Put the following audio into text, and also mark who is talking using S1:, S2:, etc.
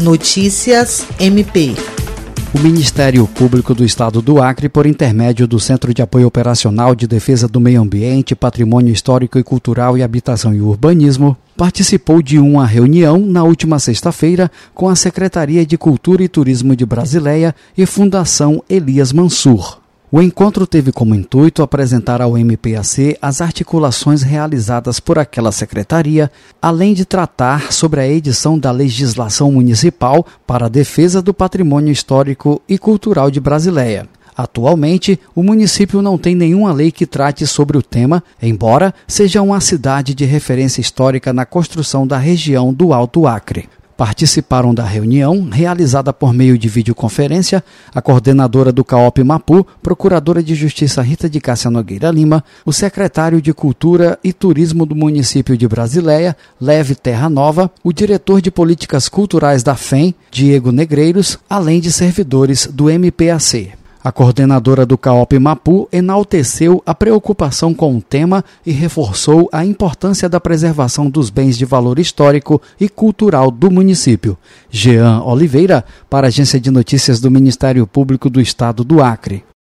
S1: Notícias MP.
S2: O Ministério Público do Estado do Acre, por intermédio do Centro de Apoio Operacional de Defesa do Meio Ambiente, Patrimônio Histórico e Cultural e Habitação e Urbanismo, participou de uma reunião na última sexta-feira com a Secretaria de Cultura e Turismo de Brasileia e Fundação Elias Mansur. O encontro teve como intuito apresentar ao MPAC as articulações realizadas por aquela secretaria, além de tratar sobre a edição da legislação municipal para a defesa do patrimônio histórico e cultural de Brasileia. Atualmente, o município não tem nenhuma lei que trate sobre o tema, embora seja uma cidade de referência histórica na construção da região do Alto Acre. Participaram da reunião, realizada por meio de videoconferência, a coordenadora do CAOP Mapu, procuradora de Justiça Rita de Cássia Nogueira Lima, o secretário de Cultura e Turismo do município de Brasileia, Leve Terra Nova, o diretor de Políticas Culturais da FEM, Diego Negreiros, além de servidores do MPAC. A coordenadora do CAOP Mapu enalteceu a preocupação com o tema e reforçou a importância da preservação dos bens de valor histórico e cultural do município. Jean Oliveira, para a Agência de Notícias do Ministério Público do Estado do Acre.